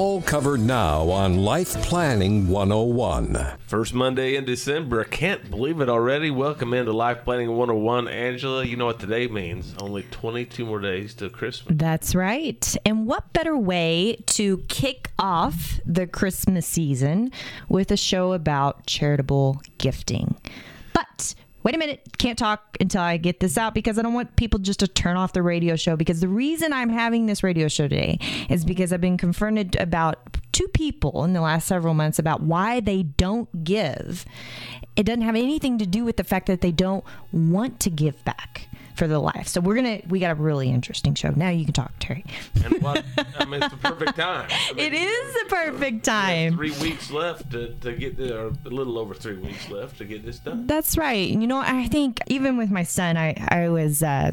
covered now on Life Planning 101. First Monday in December. I can't believe it already. Welcome into Life Planning 101. Angela, you know what today means? Only 22 more days to Christmas. That's right. And what better way to kick off the Christmas season with a show about charitable gifting? Wait a minute, can't talk until I get this out because I don't want people just to turn off the radio show. Because the reason I'm having this radio show today is because I've been confronted about two people in the last several months about why they don't give. It doesn't have anything to do with the fact that they don't want to give back for the life. So we're gonna we got a really interesting show. Now you can talk, Terry. And what? I mean, it's the perfect time. I mean, It is the perfect time. Three weeks left to, to get the, or a little over three weeks left to get this done. That's right. You know, I think even with my son, I I was uh,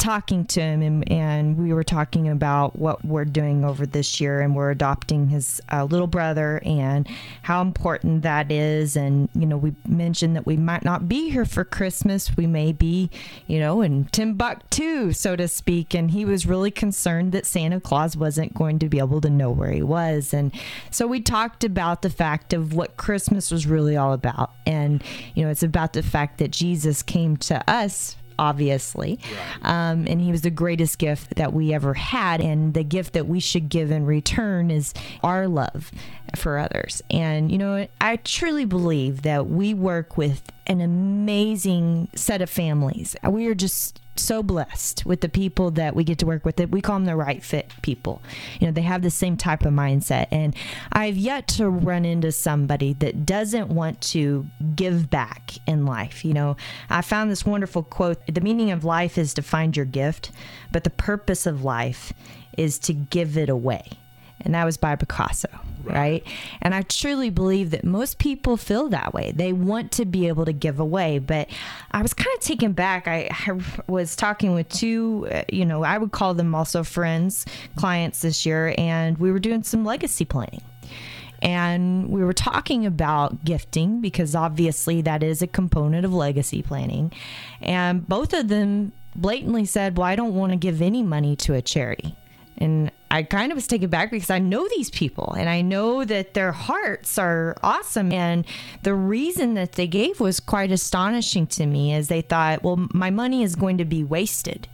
talking to him and, and we were talking about what we're doing over this year and we're adopting his uh, little brother and how important that is. And you know we mentioned that we might not be here for christmas. We may be you know in timbuktu too so to speak. And he was really concerned that santa claus wasn't going to be able to know where he was. And so we talked about the fact of what christmas was really all about. And you know it's about the fact that jesus came to us obviously. Um, and he was the greatest gift that we ever had. And the gift that we should give in return is our love for others. And, you know, I truly believe that we work with an amazing set of families. We are just so blessed with the people that we get to work with we call them the right fit people. You know they have the same type of mindset. And i've yet to run into somebody that doesn't want to give back in life. You know i found this wonderful quote the meaning of life is to find your gift but the purpose of life is to give it away and that was by Picasso, right. And I truly believe that most people feel that way. They want to be able to give away, but I was kind of taken back. I, I was talking with two, uh, you know, I would call them also friends, clients this year, and we were doing some legacy planning. And we were talking about gifting because obviously that is a component of legacy planning. And both of them blatantly said, Well, I don't want to give any money to a charity. And I kind of was taken back because I know these people and I know that their hearts are awesome. And the reason that they gave was quite astonishing to me as they thought, well, my money is going to be wasted.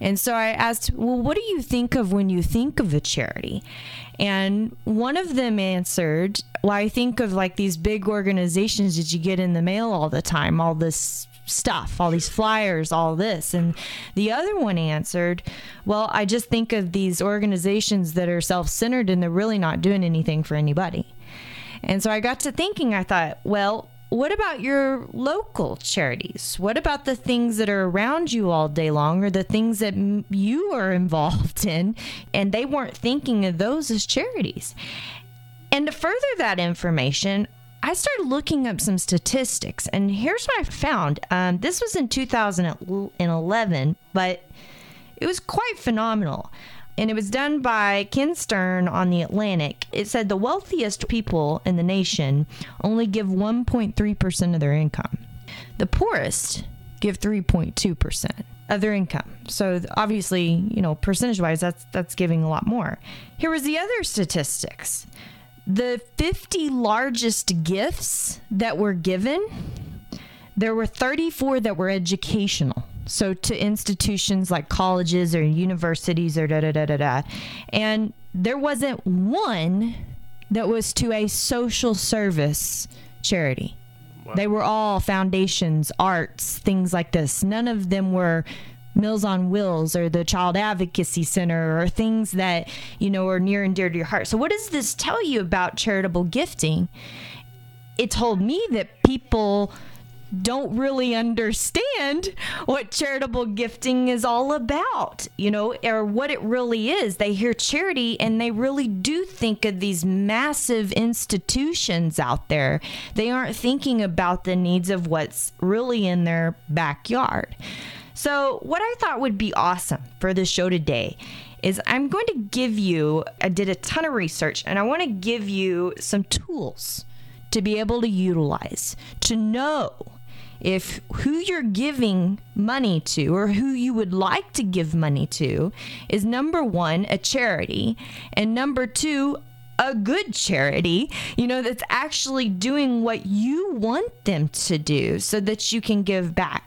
And so I asked, well, what do you think of when you think of a charity? And one of them answered, well, I think of like these big organizations that you get in the mail all the time, all this stuff, all these flyers, all this. And the other one answered, Well, I just think of these organizations that are self centered and they're really not doing anything for anybody. And so I got to thinking, I thought, well, what about your local charities? What about the things that are around you all day long or the things that you are involved in? And they weren't thinking of those as charities. And to further that information, I started looking up some statistics, and here's what I found. Um, this was in 2011, but it was quite phenomenal. And it was done by Ken Stern on The Atlantic. It said the wealthiest people in the nation only give 1.3% of their income, the poorest give 3.2% of their income. So obviously, you know, percentage wise, that's that's giving a lot more. Here was the other statistics the 50 largest gifts that were given, there were 34 that were educational. So to institutions like colleges or universities or da da da da da. And there wasn't one that was to a social service charity. They were all foundations, arts, things like this. None of them were Meals on Wheels or the Child Advocacy Center or things that, you know, are near and dear to your heart. So, what does this tell you about charitable gifting? It told me that people don't really understand what charitable gifting is all about, you know, or what it really is. They hear charity and they really do think of these massive institutions out there. They aren't thinking about the needs of what's really in their backyard. So, what I thought would be awesome for this show today is I'm going to give you, I did a ton of research and I want to give you some tools to be able to utilize to know if who you're giving money to or who you would like to give money to is number one, a charity, and number two, a good charity, you know, that's actually doing what you want them to do so that you can give back.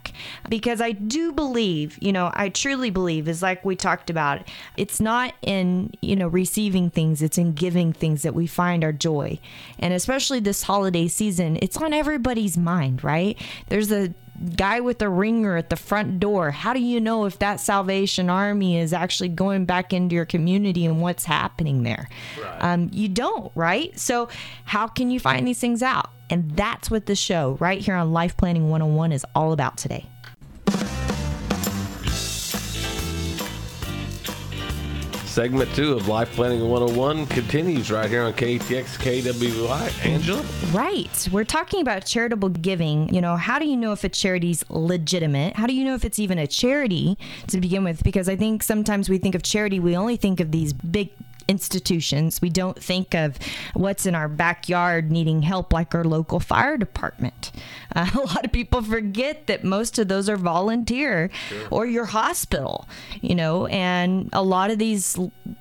Because I do believe, you know, I truly believe is like we talked about, it's not in, you know, receiving things, it's in giving things that we find our joy. And especially this holiday season, it's on everybody's mind, right? There's a guy with the ringer at the front door. How do you know if that Salvation Army is actually going back into your community and what's happening there? Right. Um, you don't, right? So, how can you find these things out? And that's what the show right here on Life Planning 101 is all about today. Segment two of Life Planning 101 continues right here on KTX KWI. Angela? Right. We're talking about charitable giving. You know, how do you know if a charity's legitimate? How do you know if it's even a charity to begin with? Because I think sometimes we think of charity, we only think of these big institutions. We don't think of what's in our backyard needing help, like our local fire department. Uh, a lot of people forget that most of those are volunteer sure. or your hospital, you know, and a lot of these,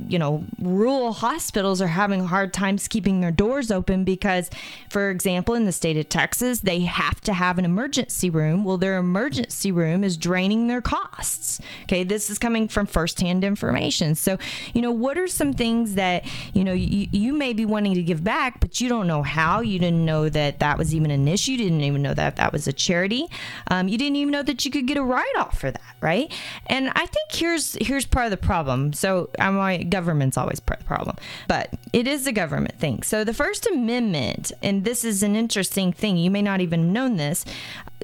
you know, rural hospitals are having hard times keeping their doors open because, for example, in the state of Texas, they have to have an emergency room. Well, their emergency room is draining their costs. Okay, this is coming from firsthand information. So, you know, what are some things? Things that you know you, you may be wanting to give back but you don't know how. You didn't know that that was even an issue. You didn't even know that that was a charity. Um, you didn't even know that you could get a write-off for that right? And i think here's here's part of the problem. So i'm like government's always part of the problem but it is a government thing. So the first amendment and this is an interesting thing. You may not even known this.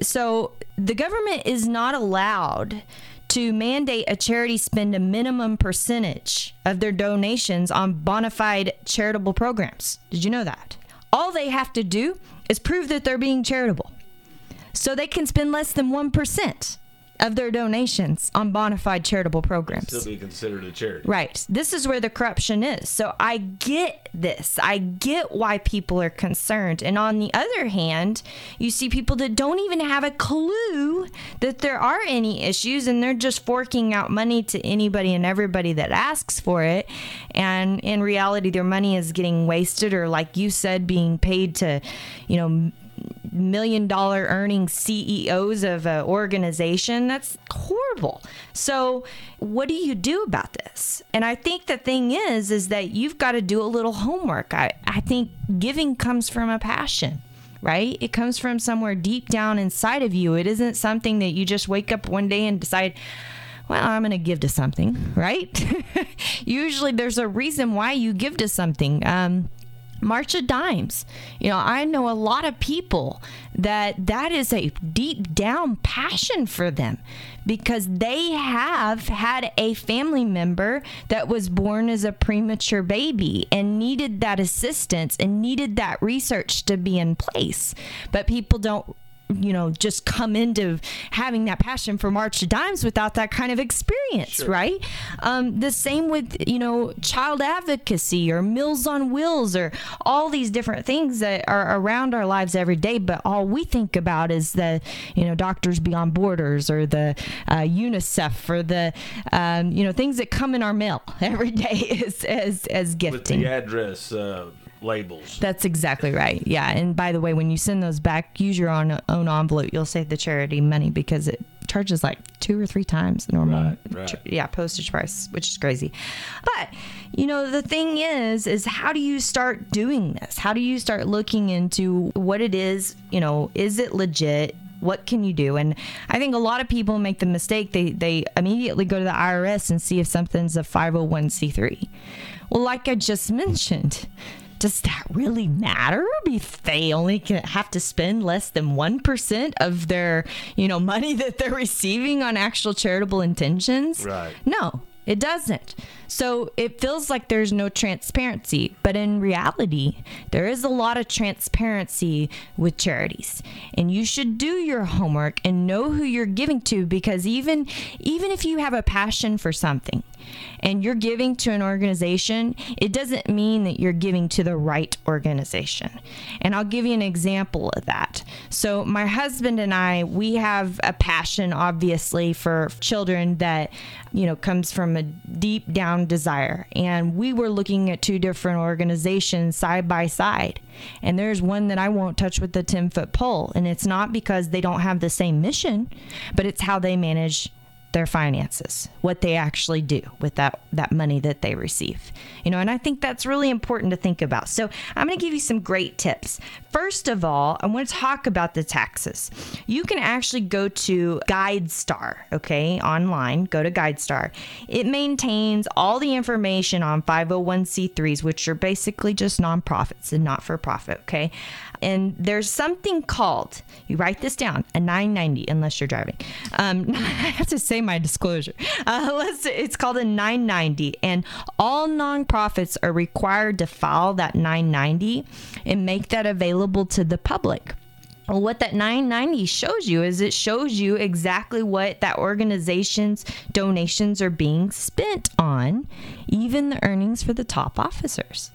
So the government is not allowed to mandate a charity spend a minimum percentage of their donations on bona fide charitable programs. Did you know that? All they have to do is prove that they're being charitable. So they can spend less than 1% of their donations on bona fide charitable programs. Still be considered a charity. Right. This is where the corruption is. So I get this. I get why people are concerned. And on the other hand, you see people that don't even have a clue that there are any issues and they're just forking out money to anybody and everybody that asks for it. And in reality, their money is getting wasted or, like you said, being paid to, you know, million dollar earning CEOs of an organization. That's horrible. So, what do you do about this? And I think the thing is, is that you've got to do a little homework. I, I think giving comes from a passion right? It comes from somewhere deep down inside of you. It isn't something that you just wake up one day and decide, well, I'm going to give to something, right? Usually there's a reason why you give to something. Um, March of Dimes. You know, I know a lot of people that that is a deep down passion for them because they have had a family member that was born as a premature baby and needed that assistance and needed that research to be in place. But people don't you know, just come into having that passion for March of Dimes without that kind of experience, sure. right? Um, the same with, you know, child advocacy or Meals on Wheels or all these different things that are around our lives every day, but all we think about is the, you know, Doctors Beyond Borders or the uh, UNICEF or the, um, you know, things that come in our mail every day as, as, as gifting. With the address, uh, labels. That's exactly right. Yeah. And by the way, when you send those back, use your own, own envelope. You'll save the charity money because it charges like two or three times the normal right, right. yeah postage price which is crazy but you know the thing is is how do you start doing this how do you start looking into what it is you know is it legit what can you do and i think a lot of people make the mistake they they immediately go to the irs and see if something's a 501c3 well like i just mentioned does that really matter? If they only have to spend less than 1% of their you know money that they're receiving on actual charitable intentions? Right. no it doesn't. So it feels like there's no transparency, but in reality, there is a lot of transparency with charities. And you should do your homework and know who you're giving to because even even if you have a passion for something and you're giving to an organization, it doesn't mean that you're giving to the right organization. And I'll give you an example of that. So my husband and I, we have a passion obviously for children that you know comes a deep down desire. And we were looking at two different organizations side by side. And there's one that i won't touch with the 10 foot pole. And it's not because they don't have the same mission but it's how they manage their finances, what they actually do with that that money that they receive. You know, and I think that's really important to think about. So, I'm going to give you some great tips. First of all, I want to talk about the taxes. You can actually go to GuideStar, okay, online, go to GuideStar. It maintains all the information on 501c3s, which are basically just nonprofits and not for profit, okay? And there's something called, you write this down, a 990, unless you're driving. Um, I have to say my disclosure. Uh, let's, it's called a 990, and all nonprofits are required to file that 990 and make that available to the public. Well, what that 990 shows you is it shows you exactly what that organization's donations are being spent on, even the earnings for the top officers.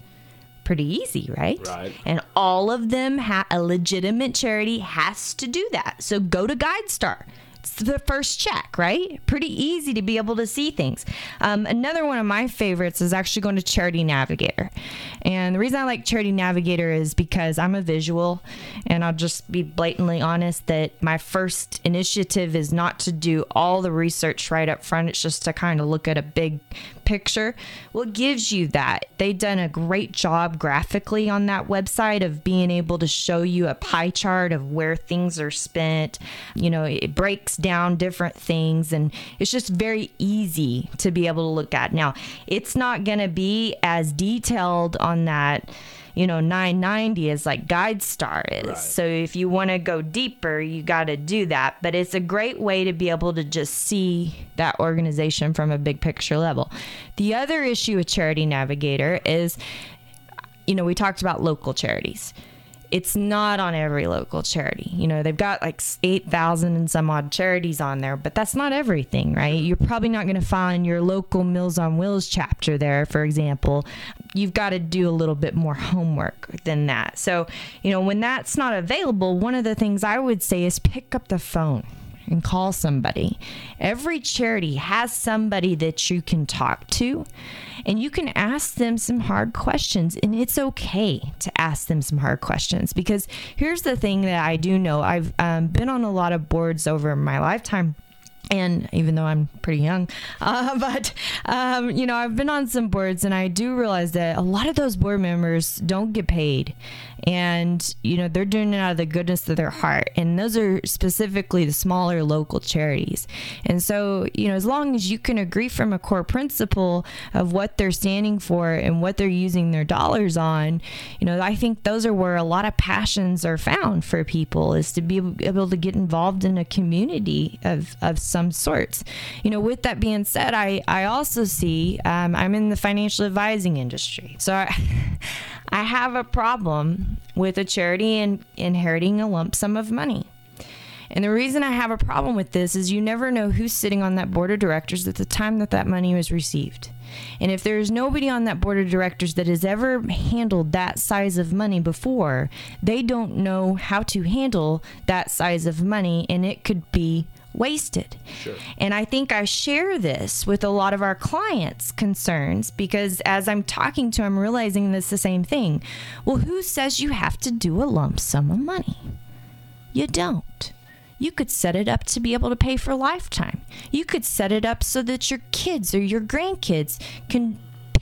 Pretty easy, right? Right. And all of them, ha- a legitimate charity has to do that. So go to GuideStar. It's the first check, right? Pretty easy to be able to see things. Um, another one of my favorites is actually going to Charity Navigator. And the reason I like Charity Navigator is because I'm a visual, and I'll just be blatantly honest that my first initiative is not to do all the research right up front, it's just to kind of look at a big picture. Well, it gives you that. They've done a great job graphically on that website of being able to show you a pie chart of where things are spent. You know, it breaks down different things and it's just very easy to be able to look at. Now, it's not going to be as detailed on that you know 990 is like GuideStar is Right. so if you want to go deeper you got to do that but it's a great way to be able to just see that organization from a big picture level the other issue with charity navigator is you know we talked about local charities it's not on every local charity. You know, they've got like 8,000 and some odd charities on there, but that's not everything, right? You're probably not going to find your local Meals on Wheels chapter there, for example. You've got to do a little bit more homework than that. So, you know, when that's not available, one of the things I would say is pick up the phone and call somebody. Every charity has somebody that you can talk to and you can ask them some hard questions and it's okay to ask them some hard questions because here's the thing that I do know. I've um, been on a lot of boards over my lifetime and even though I'm pretty young, uh, but um, you know, I've been on some boards, and I do realize that a lot of those board members don't get paid, and you know, they're doing it out of the goodness of their heart, and those are specifically the smaller local charities. And so, you know, as long as you can agree from a core principle of what they're standing for and what they're using their dollars on, you know, I think those are where a lot of passions are found for people is to be able to get involved in a community of, of some sorts. You know, with that being said, I, I also see um, I'm in the financial advising industry. So I, I have a problem with a charity and inheriting a lump sum of money. And the reason I have a problem with this is you never know who's sitting on that board of directors at the time that that money was received. And if there's nobody on that board of directors that has ever handled that size of money before, they don't know how to handle that size of money and it could be wasted. And I think I share this with a lot of our clients' concerns because as I'm talking to them, I'm realizing this the same thing. Well, who says you have to do a lump sum of money? You don't. You could set it up to be able to pay for a lifetime. You could set it up so that your kids or your grandkids can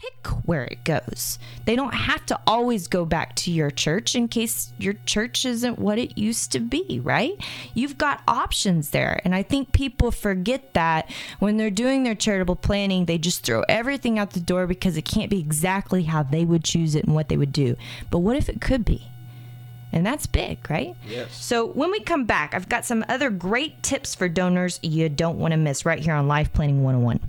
pick where it goes. They don't have to always go back to your church in case your church isn't what it used to be, right? You've got options there. And I think people forget that when they're doing their charitable planning, they just throw everything out the door because it can't be exactly how they would choose it and what they would do. But what if it could be? And that's big, right? Yes. So when we come back, I've got some other great tips for donors you don't want to miss right here on Life Planning 101.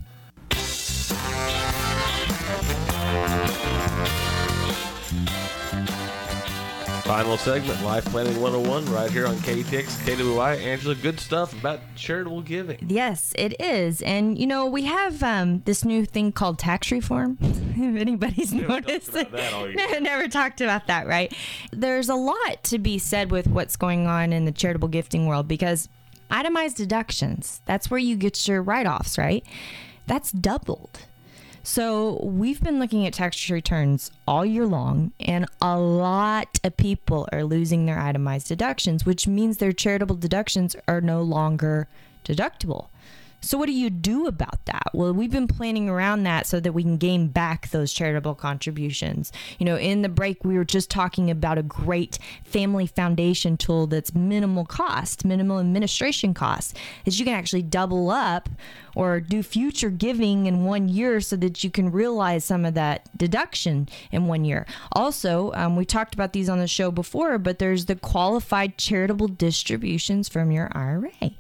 Final segment, Life Planning 101, right here on KTX, KWI. Angela, good stuff about charitable giving. Yes, it is. And, you know, we have um, this new thing called tax reform. if anybody's Never talked noticed about that all year. Never talked about that, right? There's a lot to be said with what's going on in the charitable gifting world because itemized deductions, that's where you get your write offs, right? That's doubled. So we've been looking at tax returns all year long, and a lot of people are losing their itemized deductions, which means their charitable deductions are no longer deductible. So, what do you do about that? Well, we've been planning around that so that we can gain back those charitable contributions. You know, in the break, we were just talking about a great family foundation tool that's minimal cost, minimal administration cost, is you can actually double up or do future giving in one year so that you can realize some of that deduction in one year. Also, um, we talked about these on the show before, but there's the qualified charitable distributions from your IRA.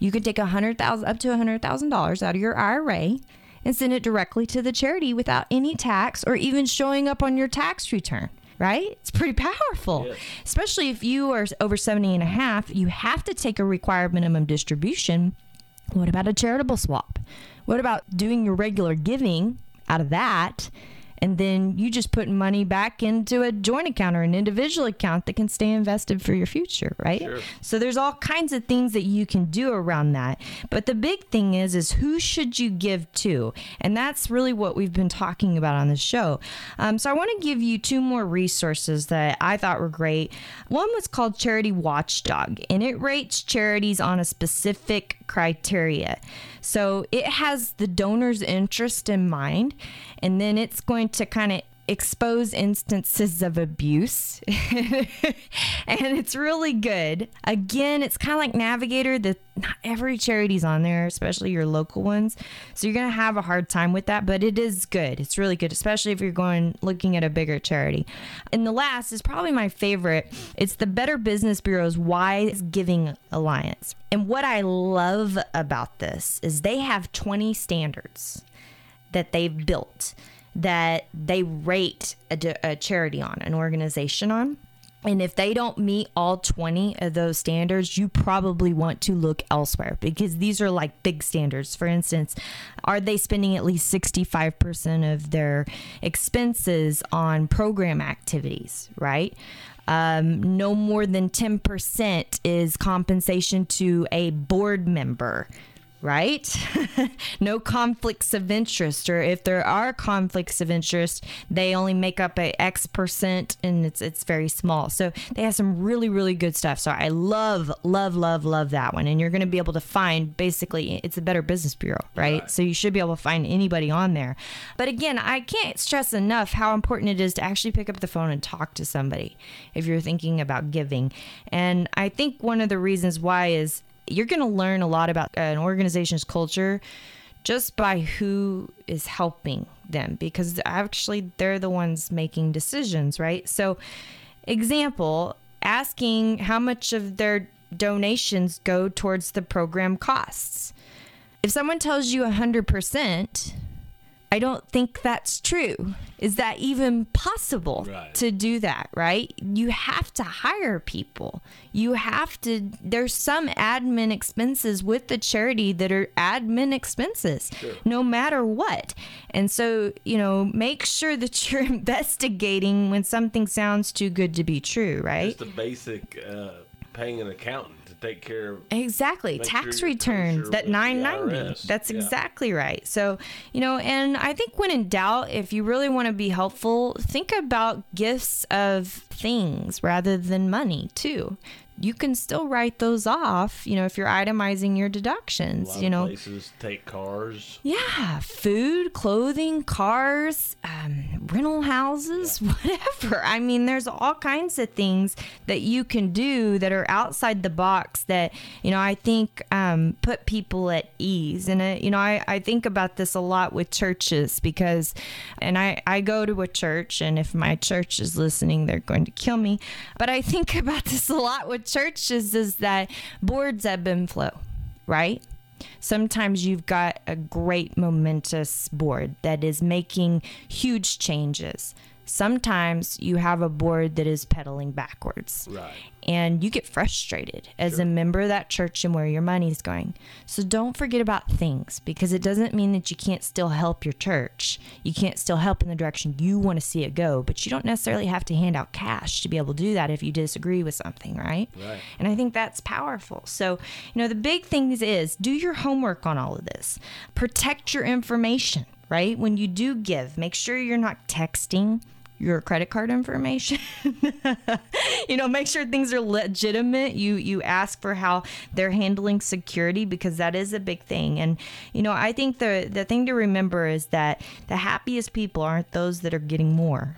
You can take a hundred thousand up to a hundred thousand dollars out of your IRA and send it directly to the charity without any tax or even showing up on your tax return. Right? It's pretty powerful. Yes. Especially if you are over 70 and a half, you have to take a required minimum distribution. What about a charitable swap? What about doing your regular giving out of that? And then you just put money back into a joint account or an individual account that can stay invested for your future, right? Sure. So there's all kinds of things that you can do around that. But the big thing is is who should you give to? And that's really what we've been talking about on the show. Um, so I want to give you two more resources that I thought were great. One was called Charity Watchdog, and it rates charities on a specific criteria. So it has the donor's interest in mind, and then it's going to kind of expose instances of abuse. And it's really good. Again it's kind of like navigator that not every charity's on there especially your local ones. So you're gonna have a hard time with that but it is good. It's really good especially if you're going looking at a bigger charity. And the last is probably my favorite. It's the better business bureau's wise giving alliance. And what i love about this is they have 20 standards that they've built that they rate a charity on, an organization on. And if they don't meet all 20 of those standards, you probably want to look elsewhere because these are like big standards. For instance, are they spending at least 65% of their expenses on program activities, right? Um, no more than 10% is compensation to a board member, right? no conflicts of interest, or if there are conflicts of interest, they only make up a X percent, and it's it's very small. So they have some really really good stuff. So I love love love love that one, and you're going to be able to find basically it's a Better Business Bureau, right? So you should be able to find anybody on there. But again, I can't stress enough how important it is to actually pick up the phone and talk to somebody if you're thinking about giving. And I think one of the reasons why is you're going to learn a lot about an organization's culture just by who is helping them because actually they're the ones making decisions, right? So, example, asking how much of their donations go towards the program costs. If someone tells you 100%, I don't think that's true. Is that even possible Right. to do that, right? You have to hire people. You have to, there's some admin expenses with the charity that are admin expenses, no matter what. And so, you know, make sure that you're investigating when something sounds too good to be true, right? Just the basic uh, paying an accountant take care of. Exactly. Tax sure returns, that 990. That's Yeah. exactly right. So, you know, and I think when in doubt, if you really want to be helpful, think about gifts of things rather than money, too you can still write those off, you know, if you're itemizing your deductions, you know. places take cars. Yeah, food, clothing, cars, um, rental houses, yeah. whatever. I mean, there's all kinds of things that you can do that are outside the box that, you know, I think um, put people at ease. And, uh, you know, I, I think about this a lot with churches because, and I, I go to a church, and if my church is listening, they're going to kill me. But I think about this a lot with churches is that boards ebb and flow, right? Sometimes you've got a great momentous board that is making huge changes sometimes you have a board that is pedaling backwards. Right. And you get frustrated as sure. a member of that church and where your money is going. So don't forget about things because it doesn't mean that you can't still help your church. You can't still help in the direction you want to see it go, but you don't necessarily have to hand out cash to be able to do that if you disagree with something, right? Right. And I think that's powerful. So, you know, the big thing is do your homework on all of this. Protect your information, right? When you do give, make sure you're not texting your credit card information. you know, make sure things are legitimate. You you ask for how they're handling security because that is a big thing. And you know, I think the the thing to remember is that the happiest people aren't those that are getting more,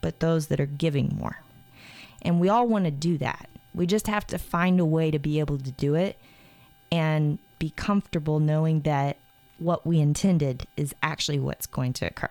but those that are giving more. And we all want to do that. We just have to find a way to be able to do it and be comfortable knowing that what we intended is actually what's going to occur.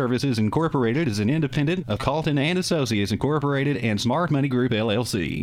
Services Incorporated is an independent of Calton and Associates Incorporated and Smart Money Group LLC.